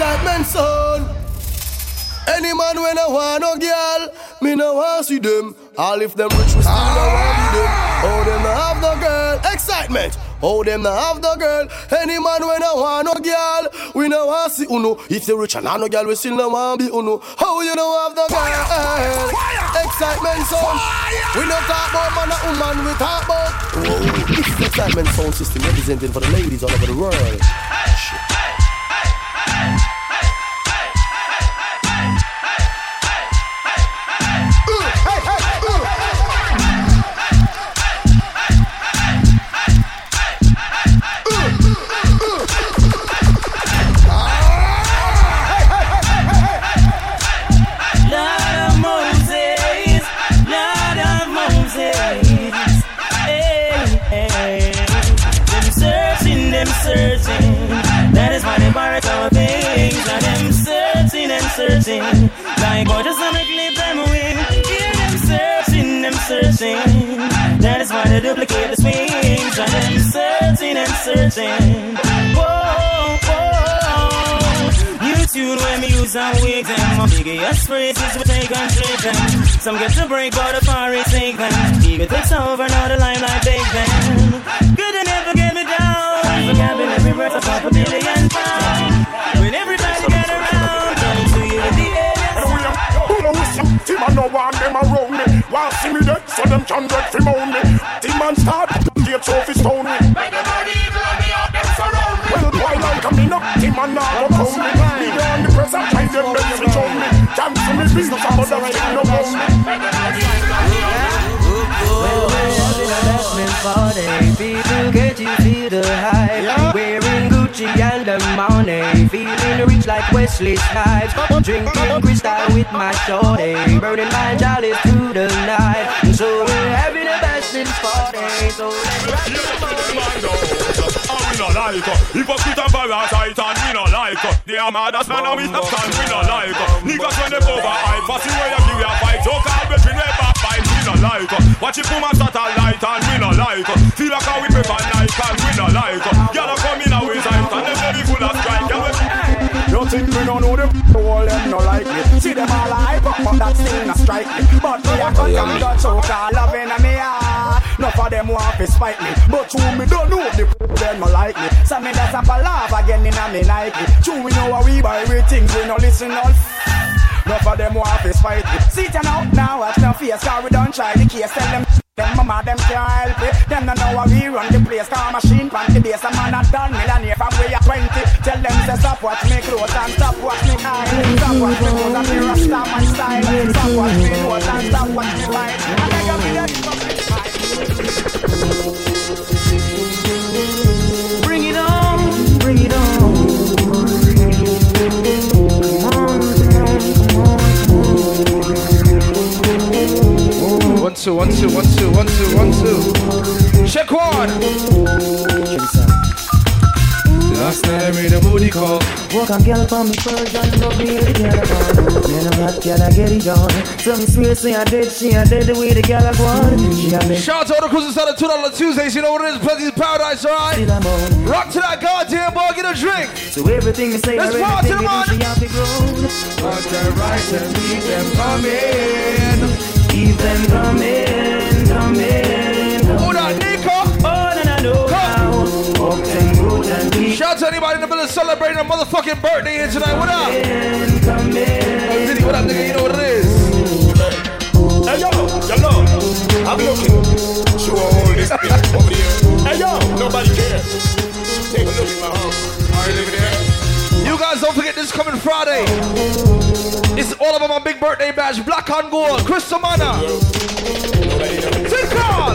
Excitement son. Any man when I want no girl, me no want see them. All if them rich, we still no want them. Oh, them no have no girl. Excitement. Oh, them no have no girl. Any man when I want no girl, we no want see uno. If they rich and I no girl, we still no want be uno. How you no have no girl? Fire. Excitement sound. We no talk about man and woman, we talk about. Oh, this is excitement sound system representing for the ladies all over the world. Searching. That is why they duplicate the swings. And them searching and searching. Whoa, whoa. New tune when me use and wig them. My biggest phrases we take and treat them. Some get to break, but the far is take them. Ego takes over, now the limelight take them. Good to never get me down. Vocabulary worth a couple billion them can get fi moan me. Team man start get trophy stone me. Make them all evil and me out them surround me. Well, why like a me no team man now go pound me. Me down the press and them them switch on me. Can't me business and other thing no round me. Make them all evil and me out them Well, we're having a bashment party. People, can't you feel the hype? Wearing Gucci and the money. Feeling rich like Wesley Snipes. Drinking crystal with my shorty. Burning my jollies through the night. So we're having a bashment party. So let's the no like uh, Hypocrite and parasite and we no like They are mad as man and we stand we no like Niggas when they over hype Passing where you give you a fight So call me bring like Watch it boom and satellite and we no like Feel like how we pay for night and we no like Y'all come in a ways and they say we full of strike yeah, we- you think we don't know them? All them no like me. See them all hype up, but that still not strike me. But me oh, a cut and the choke, all loving me heart. Enough of them want to spite me, but true me don't know the them no like me. So me that's a laugh again in a me Nike. True we know how we buy we things, we no listen all. Enough of them want to spite me. See it now, now watch no face, cause we don't try the case. Tell them. Them mama, them can't help it. Them don't know how we run the place. Car machine, pan the base. A man a done millionaire from way at 20. Tell them say stop watch me clothes and stop watch me eye. Stop watch me clothes and me rasta man style. Stop watch me nose and stop watch me mind. I beg you, me that Bring two, one, two, one, two, one, two, one, two. Check one. Last night I made a booty call. Walk a girl for me Persian, rub me the girl upon. Man, I'm girl, I get it on. Some swear say I did, she I did the way the girl I want. She a make Shout out to all the cruisers on the two dollar Tuesdays. You know what it is? Of paradise, alright? Rock to that goddamn boy. Get a drink. So everything me say, Let's party, me to grow. Watch them rise and keep them coming. Keep them coming, coming. Who that, Nico? Shout out to anybody in the middle celebrating a motherfucking birthday here tonight. What up? them coming. Diddy, what up, nigga? You know what it is. Hey yo, yo, I'm looking. Show all this thing over here. Hey yo, nobody cares. Take a look at my house. Are you living guys don't forget this coming Friday. It's all about my big birthday bash, Black on Gold, Chris Mana. Take call.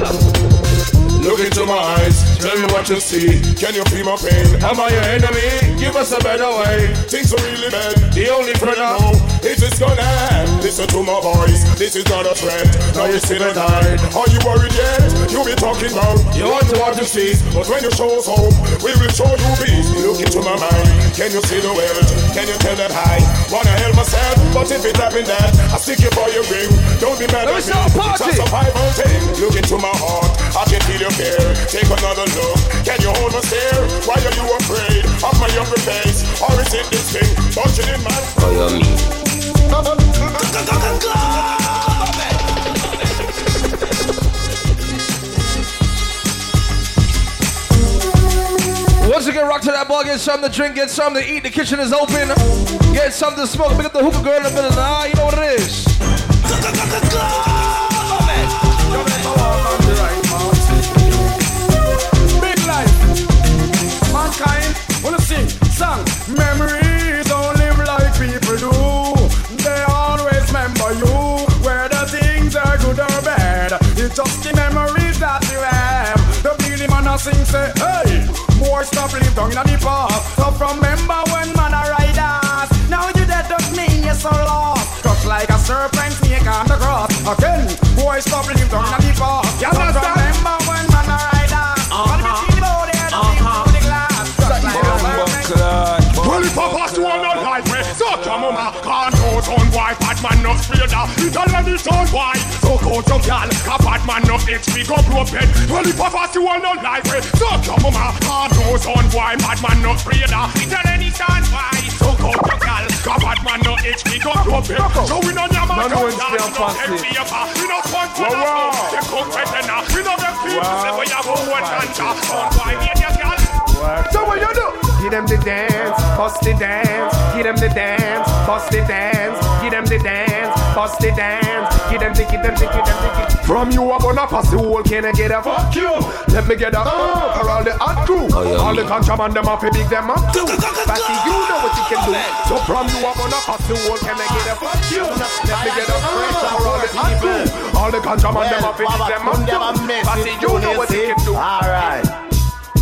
Look into my eyes, tell me what you see. Can you feel my pain? Am I your enemy? Give us a better way. Things are really bad. The only friend I know is this gonna end. Listen to my voice, this is not a threat. Now you see the hide. Are you worried yet? You be talking about you want to want the see, but when you show us hope, we will show you peace. Look into my mind. Can you see the world? Can you tell that I wanna help myself? But if it happen that I stick it for your ring, don't be mad Let me at me. start a party. It's a survival thing. Look into my heart, I can feel your care. Take another look. Can you hold my stare? Why are you afraid of my angry face? Or is it this thing touching in man? Oh, you mean? Once again, rock to that ball, get something to drink, get something to eat. The kitchen is open. Get something to smoke. Pick up the hookah girl in the middle. Ah, you know what it is. Just the memories that you have. The feeling man a sing say, hey, more stuff live down in the past. So from remember when man a ride us. Now you dead don't mean you're so lost. Just like a serpent snake on the cross. Again, boy stop live down in the past. You understand? Man no straighter. It already told why. So go to gal, a bad man no HP go blow pen. Well, if I pass you on the highway, so your mama can't go on why bad man no straighter. Ah. It already told why. So go to gal, a bad man no HP go blow pen. So we no nyama Man, go when's down, the we no fancy? head paper, we no fun for the phone. They come better ah. we no get people say we have one ganja. On why me and your gal. So what you do? Give them the dance, bust the dance, give them the dance, bust the dance, give them the dance, bust the dance, give them the, give them the, give them the, give From you up on a pass the whole can I get a fuck you? Let me get a uh for all the hot crew. Oh, yeah, all the me. contraband them up a big them up too. Fatty, you know what you can do. So from you up on a pass the whole can I get a fuck you? Let me get a fresh for all the hot crew. All the contraband them up a big them up too. Fatty, you know what you can do. Alright.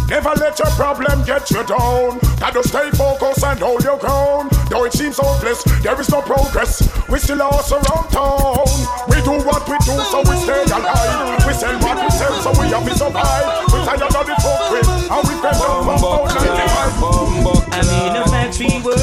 Never let your problem get you down. Gotta stay focused and hold your ground. Though it seems hopeless, there is no progress. We still are around town. We do what we do, so we stay alive. We sell what we sell, so we have to survive. We tired of the folk with, and we bend down from about 95. I'm in a factory working,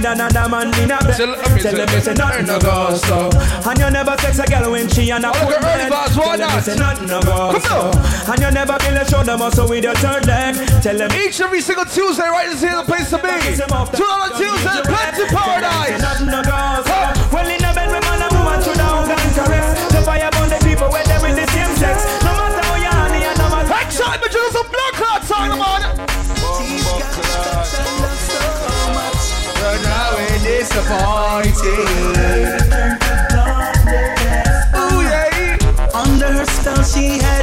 with another man in a bed. Tell- I mean, Tell them tell- it's nothing no go so. And you never sex a girl when she and a look full at early bed. bars, why Tell them not? it's nothing no go Come so. And you never build a shoulder muscle with your third leg. Tell them Each every single Tuesday, right? This is the place to be. Two on Tuesday, Plenty Paradise. Nothing no go so. Well in a bed with man and woman to down and caress. The fire burn the people where they with the same sex. No matter how you honey and no matter Excitement, just some blood clot man. Ooh, yeah. Under her spell, she had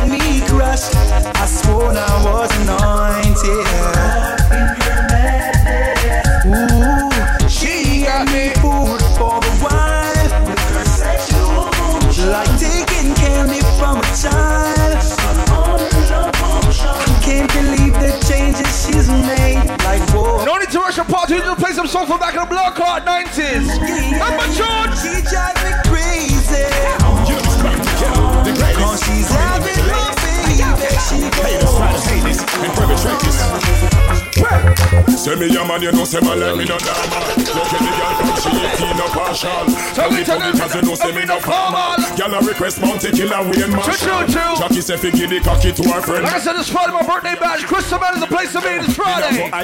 song from back in the blood clot 90s. Number George. She drives me crazy. Cause she's having my baby. She Say me a man, you know, say my like me no dama. Look at the girl from she no partial. Tell me, tell me, cause you know, say me no formal. Girl a request Bounty Killer Wayne Marshall. True, true. Jackie say fi give the cocky to her friend. Like I said, this Friday, my birthday bash. Crystal Man is the place to be this Friday. I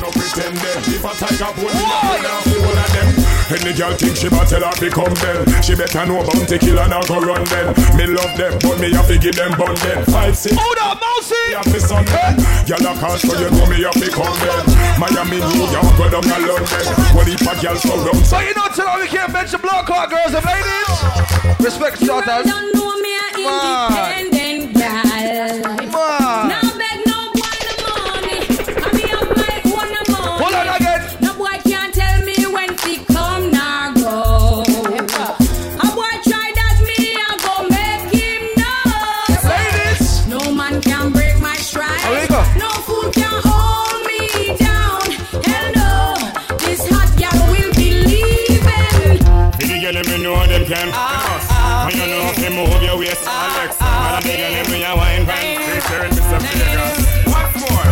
no. If a tiger bone, me Why? not pull out all of them. Any girl think she better her become bell. She better know Bounty Killer now go run them. Me love them, but me have to give them bun them. Five six. Hold up, Mousy. Me have me son them. Girl a call so you know me have to come them. Miami, New York, go down to London. What if a girl surround? So you know tonight we can't mention blood clot girls and ladies. Respect You starters. Ah, move ah, your waist. And the girl them we a wine pan. Featuring Mr. Vegas. What more?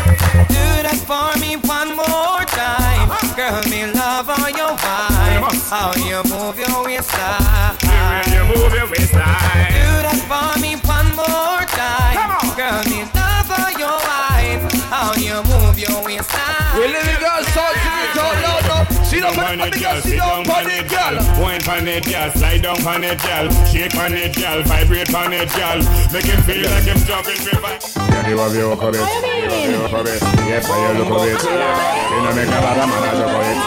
Do that for me one more time. Uh-huh. Girl, me love how you whine, how you move your waistline. Way you move your waistline. Do that for me one more time. Girl, me love how you whine, how you move your waistline. We living girls, talk to me, talk loud now. See Sit down down on on the it, girl, girl. sit Sit down down on on the it, girl. girl. Wine on it, girl. Slide down on it, girl. Shake on it, girl. Vibrate on it, girl. Make him feel like him jumping river. Yeah, you have your cover it. You have cover it. Yes, I look of it. You know, make a lot of man, I look of it.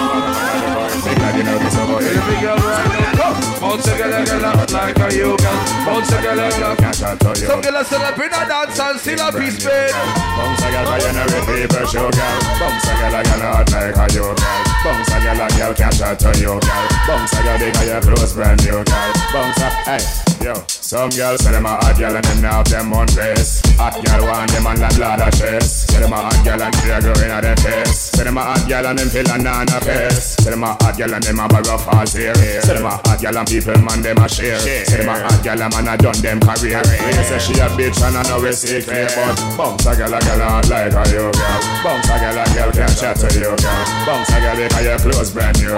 Make a dinner, this over it. Every girl right now. Bounce a girl, girl, out like a you can. Bounce a girl, girl. Cash out to. Some girl still up in a dance and still a piece bed. Bounce a girl, you know, people show girl. Bounce a girl, you know, out like a you girl. Bounce a girl, a girl, cash out to you girl. Bounce a girl, because your clothes brand new girl. Bounce a, hey. Yo, some girls say them a hot girl and them now them on face. Hot girl want them on landlord a chase. Say them a hot girl and they go in a their face. Say them a hot girl and them feel a nana face. Say them a hot girl and them a bag of false hair. Say them a hot girl and people man them a share. Say them a hot girl and man a done them career. They say she a bitch and I know we secret, but bounce a girl a girl hot like a you girl. Bounce a girl a girl can chat to you girl. Bounce a girl because your clothes brand new.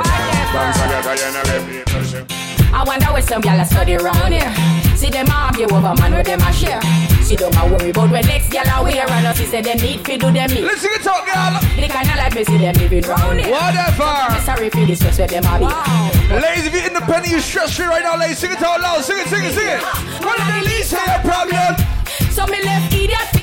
Bounce a girl 'cause you know people shit. I wonder where some gyal a study round here. See them argue over man where them a share. She don't a worry about when next gyal a wear and she say them need fi do them need. Listen to talk, girl. The kind of life me see them living round here. Whatever. Sorry for the stress where them a be. Ladies, if you're independent, you stress free right now, ladies. Sing it out loud. Sing it, sing it, sing it. What are the least of your problem? So me left idiot.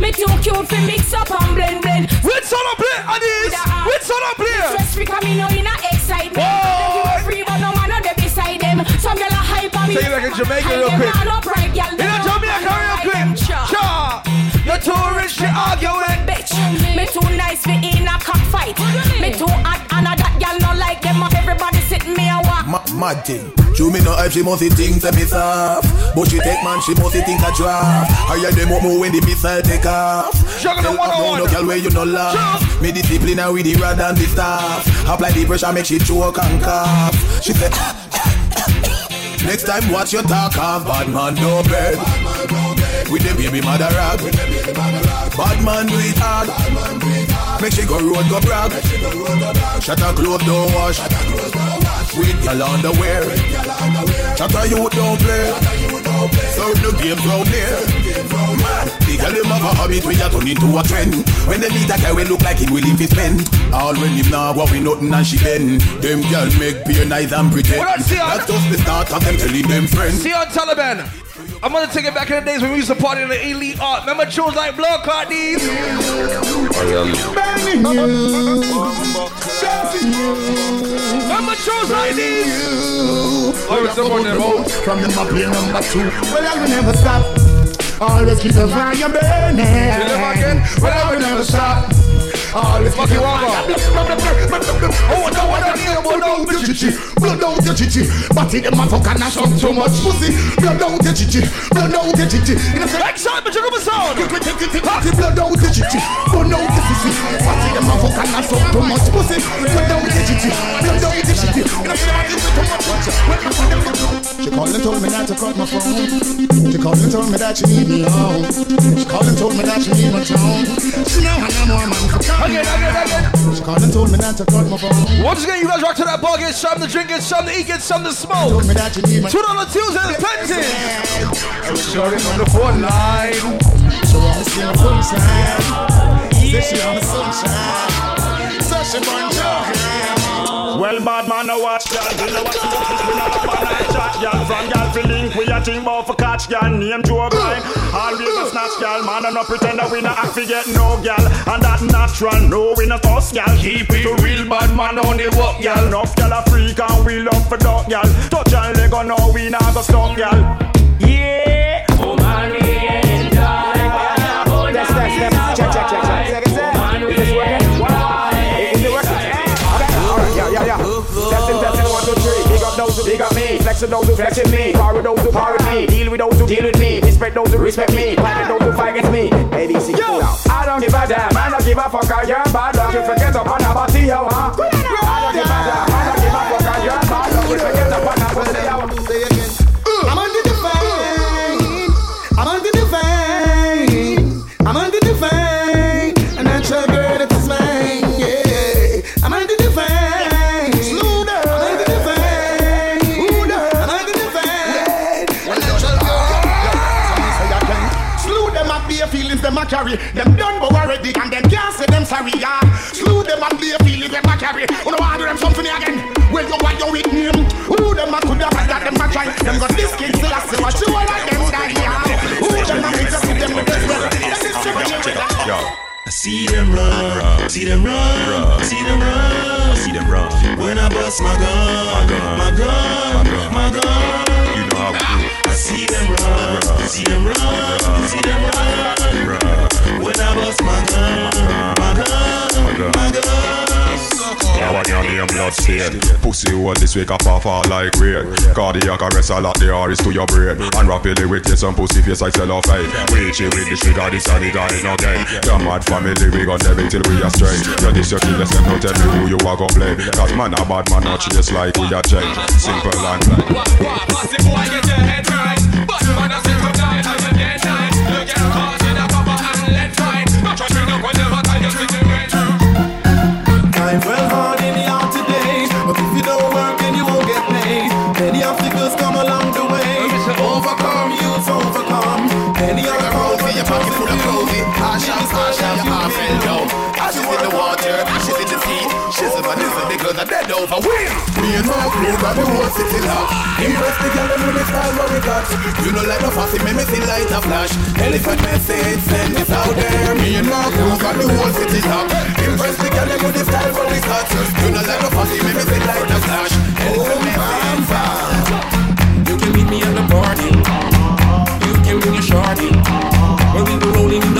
Me too cute fi mix up and blend blend. Which song I play, Adis? Which song I play? Stress free me no in a excitement. Boy. Some gyal a hype on me. Say it like in Jamaica real quick. all up right, gyal. You know, Jamaica real quick. Sure. You're too rich to argue with. bitch. Me too nice for in a cockfight. Me too hot and a that gal no like them up. Everybody sit me a walk. Ma- mad thing. True me no hype, she must think to me soft. But she take man, she must think a draft. Higher them up more when the missile take off. Juggle the Tell her, one-on-one. no, no girl where you no laugh. Me discipline her with the rod and the staff. Apply the pressure, make she choke and cough. She said. Next time watch your talk off Bad man no bed. With the baby mother rag. Bad man do it hard Make she go road go brag. Shut her clothes don't wash. With girl underwear Shut her youth don't play. Serve the games round there Man, the girl them have a habit When you turn into a trend When they meet a guy we look like him willing to spend All when him now what we nothing and she bend Them girl make beer nice and pretend What I see on- That's just the start of them telling them friends See on Taliban. I'm gonna take it back in the days when we used to party in the elite art. Remember tunes like Blood Clot these? Remember tunes like these? Oh, it's the one that vote. From the play number two. Well, I will never stop. Always keep the fire burning. again? Well, I will never stop. Always Fuck you, the Oh, no, I don't need blood out the chichi. Blood out the chichi. But in the motherfucker, not some too much pussy. Blood out the chichi. Blood out the chichi. In the Excitement, check up the sound. Blood out the chichi. Blood out the chichi. But in the motherfucker, not some too much pussy. Blood out the chichi. Blood out the chichi. In the she called and told me not to cut my phone. She called and told me that she need me home. She called and told me that she need my tone. She know I know more man for Again, again, again. She called and told me not to cut my phone. Once again, you guys rock to that bar, get something to drink, get something to eat, get something to smoke. Told me that she need my Two dollar Tuesday, plenty. Shorty on the phone line. So I'm still full time. Say she on the sunshine. So she born joking. Well, bad man, no watch y'all. We no watch you, we no up all night chat y'all. From y'all fi link, we a think bout for catch y'all. Name Joe Grind, always a snatch y'all. Man, and no pretend that we no act fi get no gal. And that natural, no we no fuss gal. Keep it real, bad man, on the walk y'all. Enough gal a freak and we love for dog gal. Touch y'all leg on, no we not go stop gal. Yeah, oh man, we me. Those who flexing me. Power those who power me. Deal with those who deal with me. Respect those who respect me. Fight those who fight against me. ABC, cool out. I don't give a damn. I don't give a fuck. I am bad luck. You forget upon a body, you want. I don't give a damn. Worry. Them done but already and them can't say them sorry. Yeah. Slew them and play feel it them a carry. Who know do them something again? Well you want your with name. Who them a could have that them a try. Them got this kid still a see what you all of them die. Yeah. Who them a make us see them with this well. Them is tricky. Yo. I see them run, see them run, see them run, see them run. When I bust my gun, my gun, my gun, my You know how we do. I see them run, see them run, see them run. I bust my gun, my gun, my gun. I want your name blood stain Pussy hole this week up off fall like rain. Cardiac arrest a lot the R is to your brain. And rapidly with you some pussy face I off fade Reach it with the trigger this and the guy no gain The mad family we got them till we are straight You this your killers them no tell me who you are gon' play Cause man a bad man not chase like we are change Simple and plain. Massive boy, get your head right. Bust man, I ashes, ashes, your fell down. Ashes in the water, ashes in the sea. Shizzle and nizzle, the girls are dead over. Me and my crew got the whole city locked. Impress the girl them the we got. You know like no fussy, make see light a flash. Elephant message, send this out there. Me and my crew got the whole city locked. Impress the girl them the style what we got. You know like no fussy, make see light a flash. Elephant message, You can meet me at the party. You can bring your shorty. When we be rolling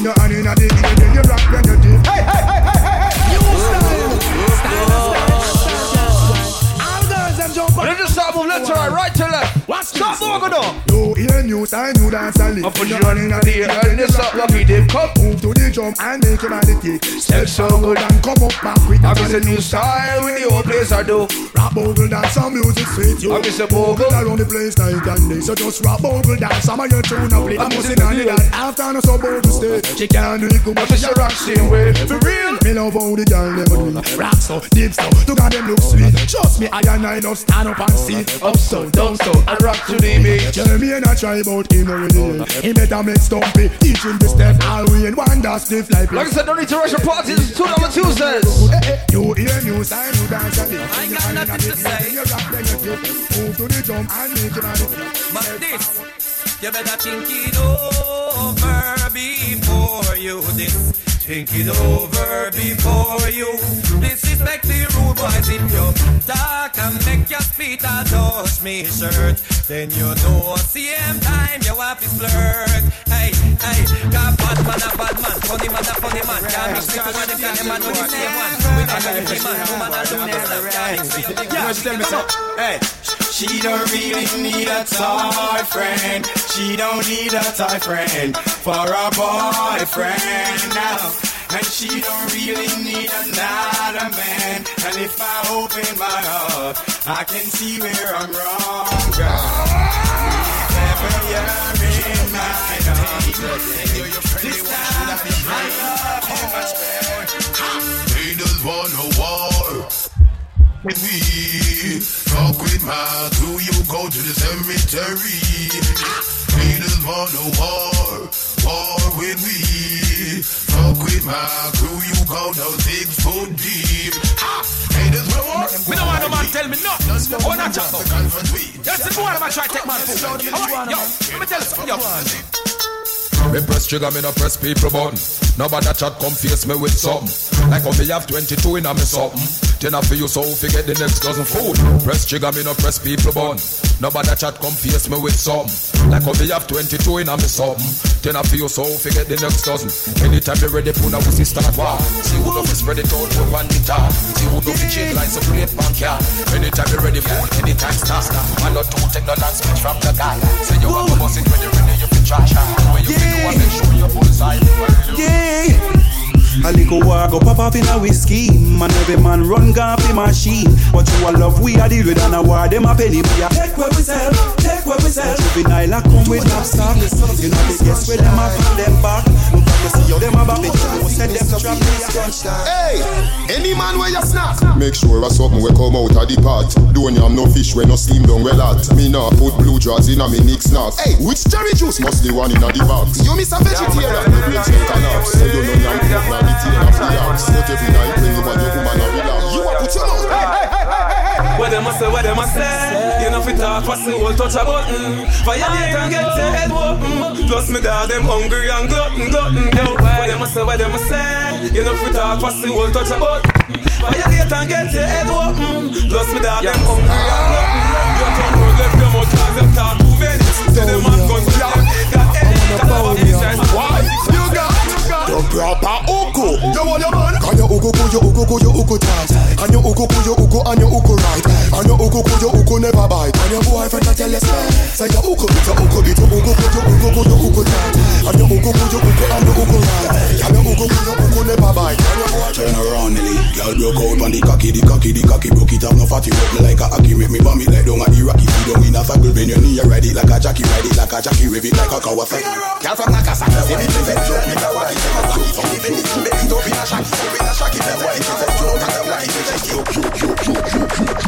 In your hand in a the ear, you rock, then you dip. Hey, hey, hey, hey, hey, hey. You style. Oh, oh, oh. All just start move left to right, right to left. Watch Stop this. moving on. You hear news, I do dance a lick. I put you on in the ear and this up what we did. Come. Move to the drum and make your body tick. Step so good and come up back with I miss a new style with the old place I do. Rap bogle dance, some music sweet you. I miss a bogle. around the place night and day. So just rap bogle dance, some of your tune up play. I'm missing on the dance. After no so bold to stay. She can't do it good, but Miss a rock same way. For real, me love how the girl them do it. Rock so, deep so, to God them look sweet. Trust me, I and I don't stand up and see. Up so, down so, and rock to the beat. Jeremy and I try about him already. He better make stumpy, teach him to step all way and one that stiff like Like I said, don't need to rush your parties. Two number Tuesdays. Hey, hey, you hear news, I do dance and live. I got nothing to say. You rock, then you dip. Move to the drum and make your body. But this, you better think it over before you this. Think it over before you disrespect the rude boys if you talk and make your spit a touch me shirt. Then you know same time you have to flirt. Hey, hey, got bad man a bad man, funny man a funny man. Can't mix me one, them can't man do the same one. So. Hey, she don't really need a toy friend. She don't need a toy friend for a boyfriend now. And she don't really need another man. And if I open my heart, I can see where I'm wrong, girl. If ever you're in my life, this time I love you much more. Want no war with me. Talk with my crew, you go to the cemetery. Haters want no war, war with me. Talk with my crew, you go down six foot deep. Haters want war. Me no want no man tell me nothing. Oh, not just The we. Yes, if you want to take man food. Alright, Yo, let me tell you something. Yo. Me press trigger, me no press people button. Nobody chat come face me with something. Like how me have 22 in a me something. Then after you so fi get the next dozen food. Press trigger, me no press people button. Nobody chat come face me with something. Like how me have 22 in a me something. Then I feel so forget the next dozen. Anytime you're ready, pull a pussy start war. See who love is spread it out to one guitar. See who love it change like some great bank yeah. Anytime you're ready, fool, anytime start. Man not two take no long speech from the guy. Say you want to bust it when you're ready, you can trash. When you feel you make sure you're. Yeah. A little war go pop off in a whiskey. Man every man run gone the machine. But you a love we a deal with and a war them a penny. We a take where we sell, take where we sell. Juvenile a come with knapsack You know the guess where them a from them back. Look at you see how them a back You set them trap Hey, any man where you snap? Make sure a something we come out of the pot. Don't yam no fish when no steam down well hot. Me nah put blue jaws in a me Nick snack Hey, which cherry juice? Must the one in a the box. You miss a vegetarian. The brains can collapse So you know yam it in a relax Not every night when you want your woman a relax You a put your mouth What them a say, what them a say You know fi talk, what's the whole touch a button Violate and get your head open Plus me dog them hungry and glutton, glutton Yo, what them a say, what them a say You know fi talk, what's the whole touch a button Violate and get your head open Plus me dog them hungry and glutton You road left them out cause them talk too many Say them have guns, got be sense Why? You got the proper uku You want your man? Can you uku ku, you uku ku, you uku tight Can you uku ku, you uku and you uku right And you uku ku, you uku never bite And your boyfriend a tell you say Say you uku bit, you uku bit, you uku ku, you uku ku, you uku tight And you uku ku, you uku and you uku right You uku ku, you uku never boyfriend Turn around, Nelly. Girl, broke out on the cocky, the cocky, the cocky. Broke it off, no fatty. Me like a hockey. Make me vomit like down at the Rocky. Feed on in a circle, bend your knee, you ride it like a jockey. Ride it like a jockey. Rev it like a Kawasaki. Girl from Nagasaki. Say me present joke, me it a wacky. From the Venice, bend it up in a shacky. Up in a shacky, then what it is a joke. And the white is a joke, joke, joke, joke.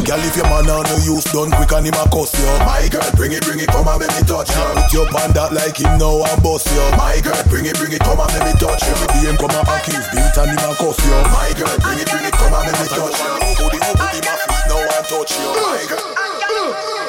Girl, if your man on no use done quick and him a cuss you My girl, bring it, bring it, come and let me touch you. Put your pan that like him now and bust you My girl, bring it, bring it, come and let me touch you. Day him come and accuse beat and him a cuss you My girl, bring it, bring it, come and let me touch you. Who the who the my feet now and touch you My girl.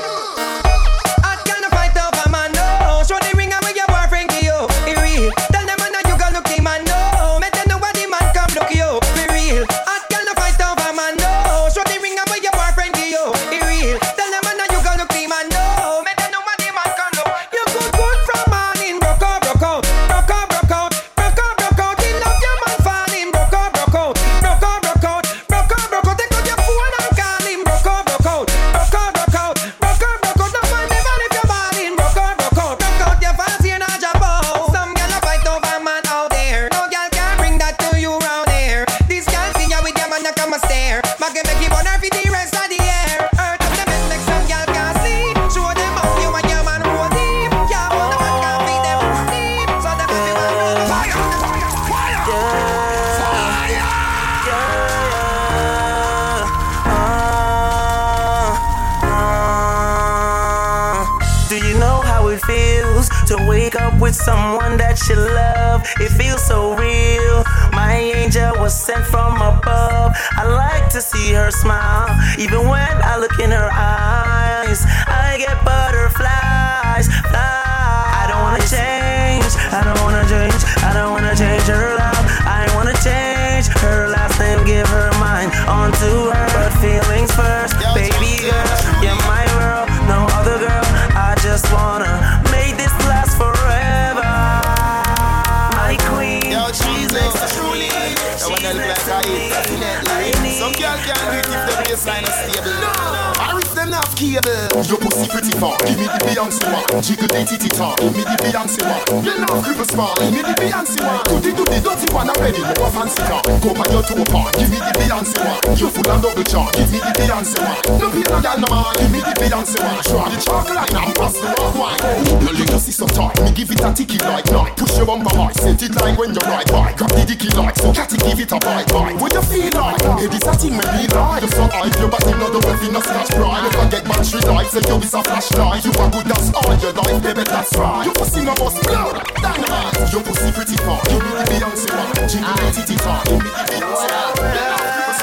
You love cripple small, me the Beyonce one. Do the dirty one. Already, no a fancy car Go by your toe part, give me the Beyonce one. You full and double char, give me the Beyonce one. No pain no girl no man, give me the Beyonce one. Try the chocolate and pass the white wine Your little sister tight, me give it a ticky like night. Push your bumper high, set it like when you ride by Grab the dicky like, so catty give it a bite bite. What you feel like? Hey, this a thing me be like You so high, your body no double in a scratch pride If I get battery light, say you is a flashlight You are good, that's all your life, baby, that's right. You pussy no bust blood, dynamite Your pussy pretty far, give me the Beyonce one Jingle the titty tar, give me the Beyonce one give me the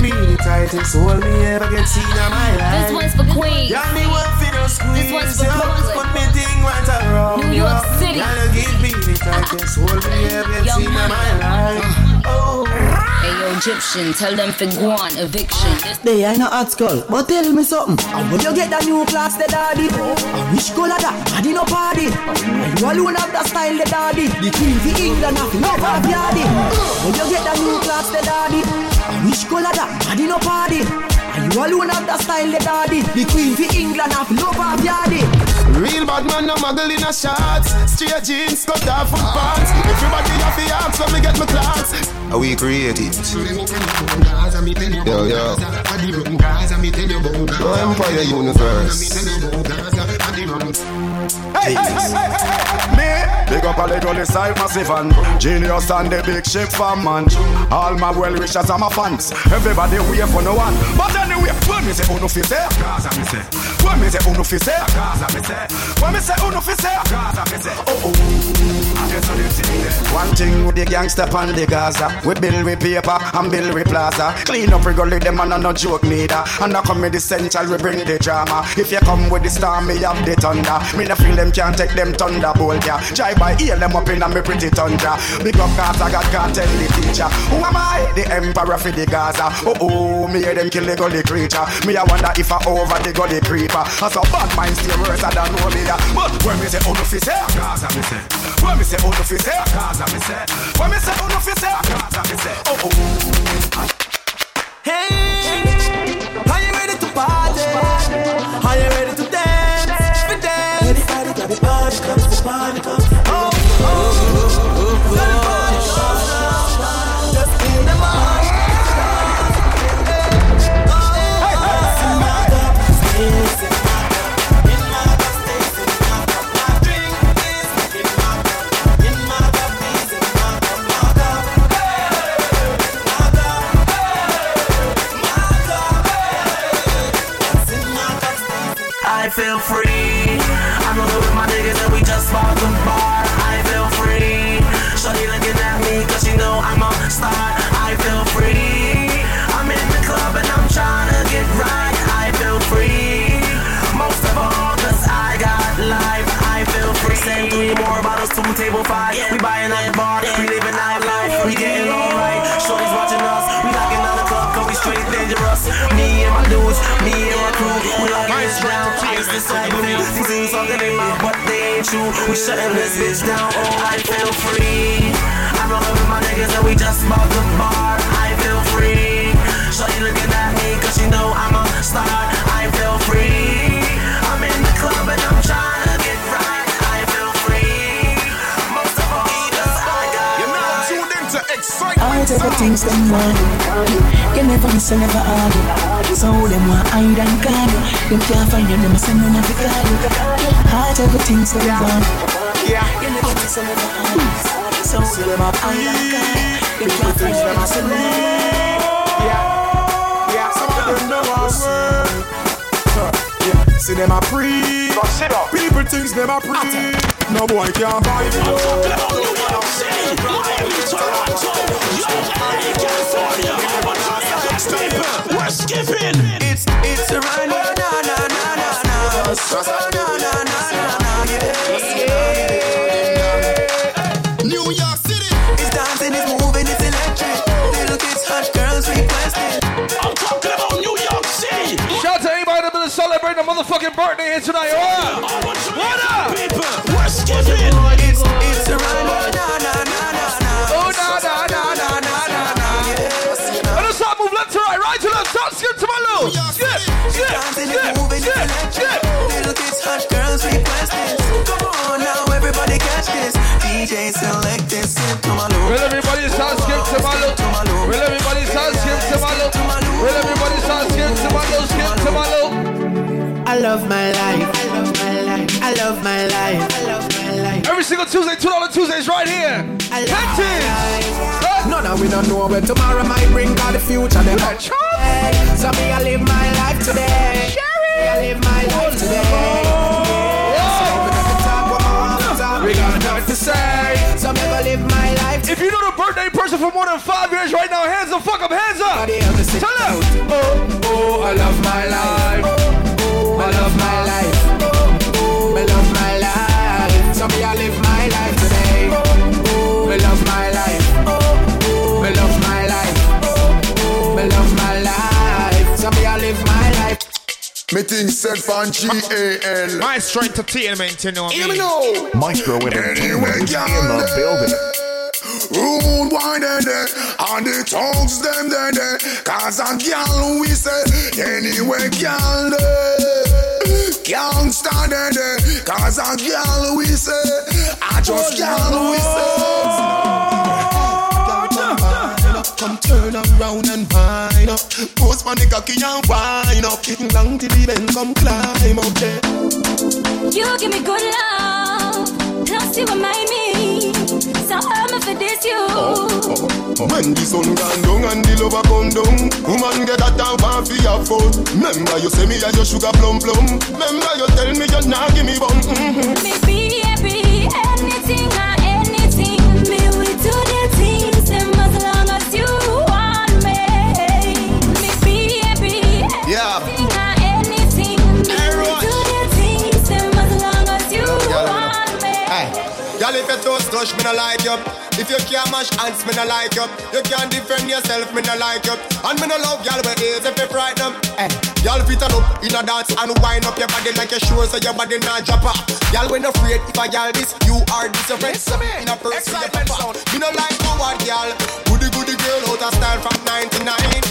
me me in my life. This one's for Queens. Yeah, me want for no squeeze. This one's for. Brooklyn. Me right around New. York City. Don't give me the tightest hold me ever get seen in my life. Oh. Hey yo, Egyptian, tell them for go on eviction. They ain't no hot skull, but tell me something. How would you get that new class, the daddy? I wish color that, daddy no party. And you alone have that style, the daddy. The queen for England, have no half yardy. Would you get that new class, the daddy? I wish color that, daddy no party. And you alone have that style, the daddy. The queen for England, have no half yardy. Real bad man, no muggle in a shots. Straight jeans, cut off foot pants. Everybody have the axe when me get my clocks. Are we creative? Yo, yo. No Empire Universe. Hey, hey, hey, hey, hey, Me, big up a little the side massive and genius and the big ship fan man. All my well wishers are my fans. Everybody wait for no one. But anyway, when me say uno fi Gaza me say. When me Gaza me say. When me Gaza me. Oh oh. Thing with the gangster pan the Gaza. We build with paper and build with plaza. Clean up regularly them and no joke neither. And I come with the central we bring the drama. If you come with the storm, me have the thunder. Me no feel them can't take them thunderbolt yeah. Try by heal them up in a me pretty tundra. Big up I got tell the teacher. Who am I? The emperor for the Gaza. Oh oh, me hear them kill the gully creature. Me I wonder if I over the gully creeper. As a bad mind still worse I don't know me yeah. But when me say oh, no fi say Gaza me say. When me say no fi say Gaza me say. When me say oh no fi say Gaza me oh, say. Oh oh. Hey, are you ready to party? Are you ready to dance? For dance. Everybody got the party comes, the party We shutting this bitch down. Oh, I feel free. I'm rolling with my niggas and we just bought the bar. Excitement. I take the things them want You never miss, you never argue So them want hide and guard you Them can't find you, them say none of the guard I take the things them want Yeah. You never miss, you never argue So them want hide and guard you Them can't find you, them say none of the Yeah. Yeah. Some of them know our word. Yeah. See them a pre. People thinks them a pre. No boy can't buy me. Celebrating a motherfucking birthday here tonight. What? What up? Will everybody start skip to my low? Will everybody start skip to my low? Will everybody start skip to my low? Skip to my low. I love my life I love my life I love my life I love my life Every single Tuesday, two dollar Tuesdays, right here. I love my Panties. life No, no, we don't know where tomorrow might bring God the future. Them Yeah, chop. So me, I live my life today. I live my life today. Oh. So we got to talk what I want. We got nothing to say. So me, I live my life If you know the birthday person for more than five years right now, hands the fuck up, hands up. Tell them. Oh, oh, I love my life. Oh, oh, I love my life. Me think said fan G-A-L. Maestro Entertainment, you know what I Hear mean? me now. Maestro Entertainment in the building. Rude wine and there, and the tongues them there, there. Uh, Cause a gal we say, anyway gal there. Can't stand there, there. Cause a gal we say, I just gal we say. Come turn around and wind up. Post my nigga key and wind up. Getting down to the bend, come climb up there. You give me good love, plus you remind me. So I'm for this you. When the sun gone down and the lover come down, woman get that down for have fun. Remember you say me a your sugar plum plum. Remember you tell me you nah give me bum. Mm-hmm. Me be happy, anything or if you me no like you. If you can't mash hands, me no like you. You can't defend yourself, me no like you. And me no love y'all, but is if you frighten them. Hey, eh, y'all fit up in a dance and wind up your body like your shoes, so your body not drop off. Y'all when afraid if I y'all this, you are this your friend. In a person, you no like forward, y'all. Goody goody girl out of style from 99.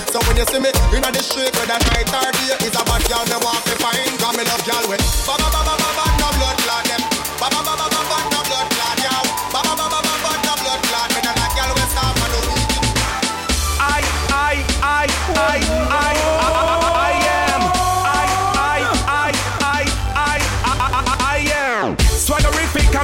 So when you see me in the street with a night or day, it's a bad y'all me want to find. Got me love y'all with. Ba ba ba ba ba ba no blood clot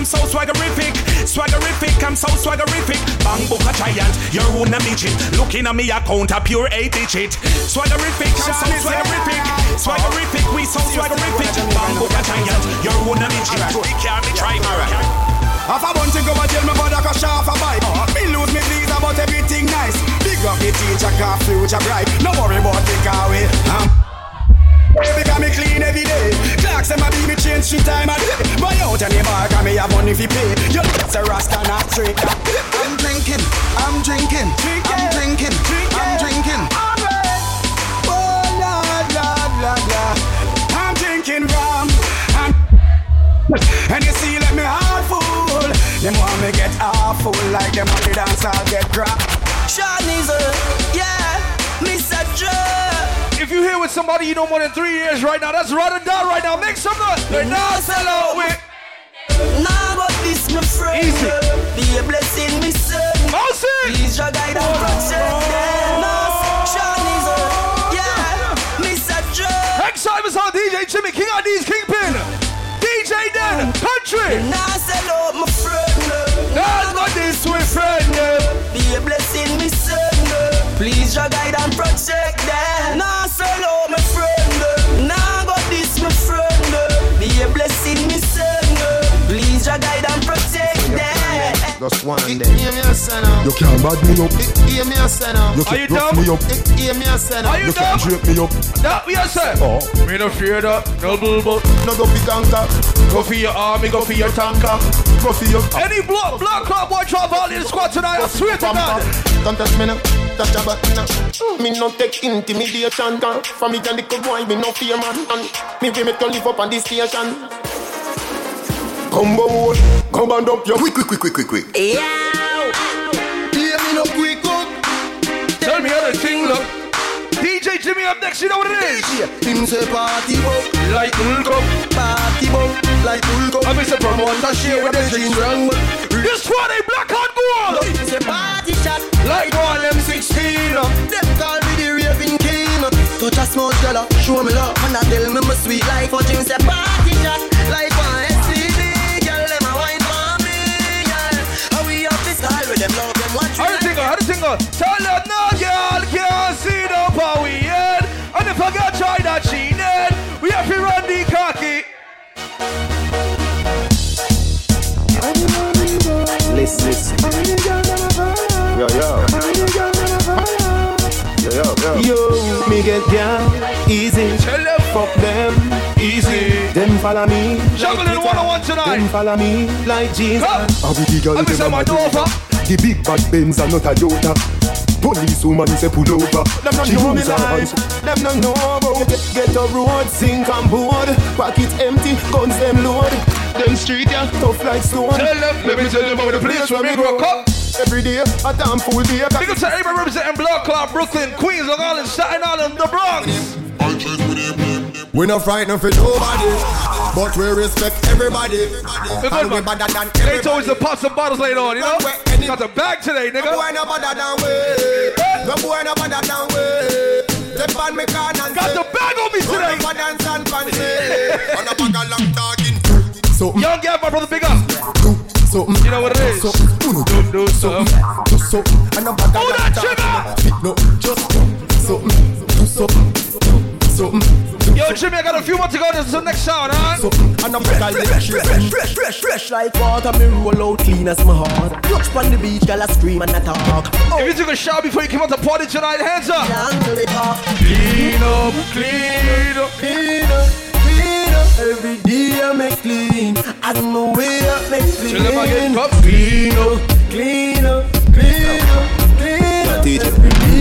I'm so swaggerific. Swaggerific, I'm so swaggerific. Bang book a giant, you're one a midget. Looking at me I count a pure eight digit. Swaggerific, I'm so swaggerific. Swaggerific, we so swaggerific. Bang book a giant, you're one a midget. We can't be trying. Half a bunch go a jail, me brother crash off a bike. Me lose me visa, but everything nice. Big up the teacher, car future bright. No worry about the car way. Baby, got me clean every day. Clocks and my be me change three time a day. Buy out any bar, got me have money fi pay. You it's a rasta not straight. I'm drinking, I'm drinking, I'm drinking, I'm drinking. Oh Lord, Lord, Lord, Lord. I'm drinking rum. I'm and you see, let me heart full. Them want me get awful like them on the dance, I'll get crap. Shawnee's a, yeah, Mr. Joe. If you're here with somebody you know more than three years right now, that's right or down right now. Make some noise. They're not out with. Nah, but this my friend. Easy. Be a blessing, me son. I'll. Please, your guide and protect them. No, Shawnee's a, yeah, Mr. Joe. Next time is on DJ Jimmy King ID's them. Just one day. Hear me a son You can't bad me up. Hear me a You can't rough me up. Hear me a you You can't dumb? drape me up. That yes, sir. Oh. Me no fear that. No bull but No go fi conquer. Go for your army, go for your tanker. Go for your Any block, block club, boy, try volley the squad tonight. I swear to God. Don't touch me now, touch a button now. Me no take intimidation, girl. For me, girl, little boy, me no fear, man. And me we make to live up on this station. Come on, come and up your quick, quick, quick, quick, quick, quick. Yeah. Hear me no quick up. Tell me how the thing look. DJ Jimmy up next, you know what it is? Him say party bump, Like Ulco. party bump, like Ulco. I'm Mr. Promoter, share with the jeans wrong. This Friday, black and gold. Him say party shot, Like one them 16. Uh. them call me the raving king. Touch a small dollar, show me love, and I tell me my sweet life. For Jim say party Tell them no girl can't see no power we head. And if I got try that she dead, we have to run the cocky. Listen, listen. Yo, yo. Yo, yo, yo. Yo, me get down easy. Tell them Fuck them easy. Them follow me. Juggling Peter. 101 tonight. Them follow me like Jesus. Come. I'll be the girl I'm with Mr. the Manova. The big bad Benz are not a Toyota. Police woman say pull over. Them don't She know me use her life. hands. Them don't know about get, get a road, sink and board. Pocket empty, guns them load. Them street yeah, tough like stone. Tell them, let me tell you about the place where me grow up. Every day, a damn full day. Big up to everybody representing Blood Club, Brooklyn, Queens, Long Island, Staten Island, the Bronx. We not frightened for nobody, but we respect everybody. Good And we man. better than They told us the pots and bottles later on, you know? Got the bag today, nigga. No boy no better than we. No boy no better than we. Step on me can and Got the bag on me today. No dance and fancy. On a long talking. So mm. Young Gav, my brother, big up. So mm. You know what it is? So mm. do do so do so. And a bag of Oh, that. No, just so do so so. Yo, Jimmy, I got a few more to go. This is the next sound, alright? So and a bag of electricity. Fresh, fresh, fresh like water, me roll out clean as my heart. Touch on the beach, girl, I scream and I talk. If you took a shower before you came out to party tonight, hands up. Until they talk. Clean up, clean up. Clean up, clean up. Every day I make clean. As my way up make clean. Tell them again, come. Clean up, clean up, clean up, clean up. Teach it. Every day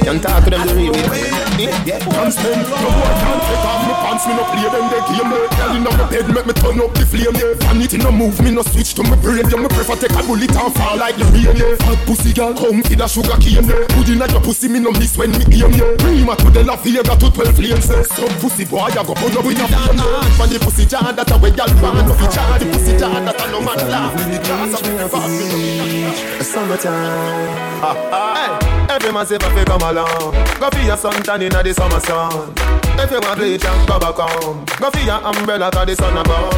I make clean. Can talk to them the real way. Eh, yeah, can't spend. No boy can't take off my pants. Me no play them they game. Me girl inna my bed make me turn up the flame. Yeah, vanity no move. Me no switch to my brain. Yeah, me prefer take a bullet and fall like the rain. Yeah, hot pussy girl come feed a sugar cane. Yeah, good inna your pussy me no miss when me aim. Yeah, prima to the la Vega to 12 lanes. Yeah, some pussy boy I go put up in a vein. Yeah, the pussy jar that a way girl want. No fi jar the pussy jar that a no man laugh. The jars of me fast me no be Summertime. Hey, every man say you come along, go for your suntan inna the summer sun. If you want bleach and go back home, go for your umbrella 'cause the sun a burn.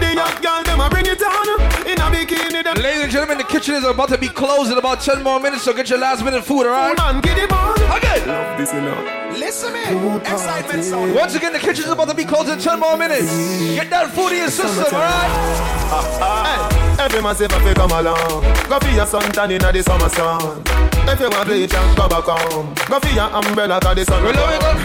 The young girl them a bring it in a bikini. Them Ladies and gentlemen, the kitchen is about to be closed in about 10 more minutes, so get your last minute food, alright? man get it on. Again. Love this you know. Listen me, Xsytment sound. Once again, the kitchen is about to be closed in 10 more minutes. Get that food in your system, alright? Hey, every man say if you come along, go for your suntan inna the summer sun. If you want bleach and go back home, go for your umbrella 'cause the sun a burn.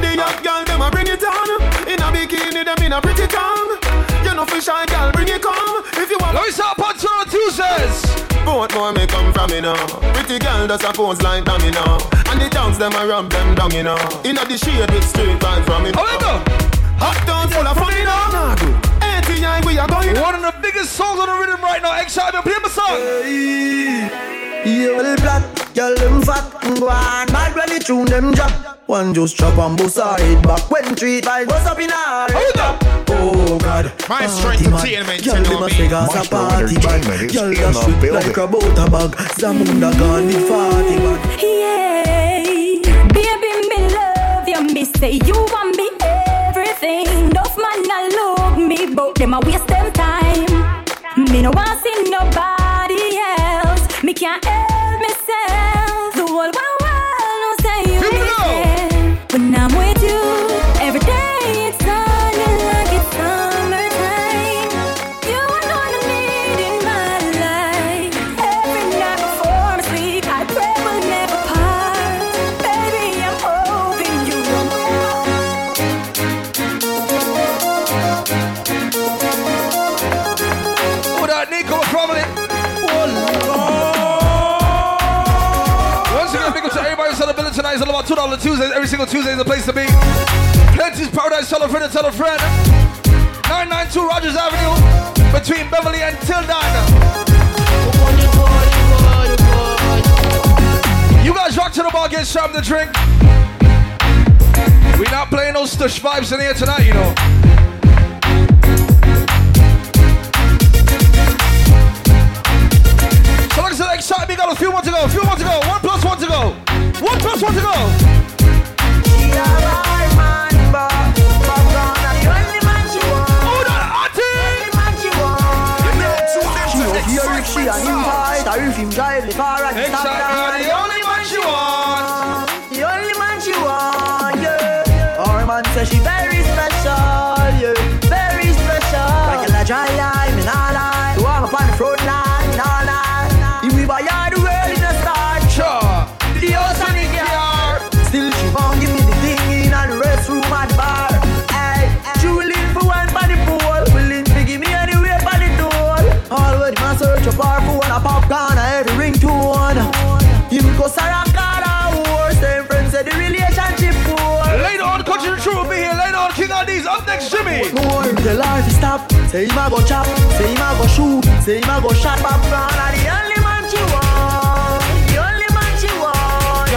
The young girl them a bring it on in a bikini, them in a pretty tongue. You know fi shy girl, bring it come if you want. Let me start punch on Tuesdays. Both more may come from me now. Pretty girl does a pose like dummy now. And the tongues them a rub them down you know. Inna the shade with straight vibes from me. How we go? Hot down full of fun you know. 89 we are going. One of the biggest songs on the rhythm right now. Xsytment, play my song. You will black, girl them fat, go on Bad when the tune them drop One just chop and bust her head back When three vibes bust up in her head back Oh God My strength man. entertainment, Girl you them know a me. say gas a party Entertainment man is Girl in that the sweet building. like a butter bag Zamunda gone the party man Yeah, baby, me love you. Me say you want me everything. Enough man a love me, but them a waste them time. Me no want see nobody else. Me can't $2 Tuesdays. Every single Tuesday is a place to be. Plenty's Paradise. Tell a friend and tell a friend. 992 Rogers Avenue between Beverly and Tilden. You guys rock to the bar, get something to drink. We're not playing those stush vibes in here tonight, you know. Man say she very Tell her to stop. Say him a go chop. Say him a go shoot. Say him a go shot. Popcorn are the only man she want. The only man she want.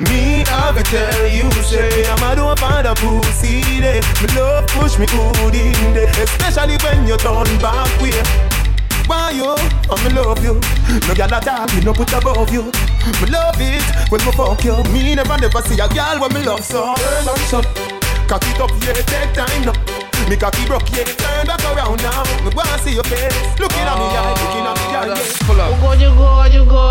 Me, I go tell you, say I'm a don't find a pussy there. Me love push me good in there, especially when you turn back way want you, oh me love you. No girl at all, me no put above you. Me love it when me fuck you. Me never never see a girl when me love so. Turn on shut, cock it up, yeah, take time up. Me cocky broke, yeah, turn back around now. Me wanna see your face, looking oh, at me, yeah, looking at me, yeah. Pull up. Oh God, you God, you go?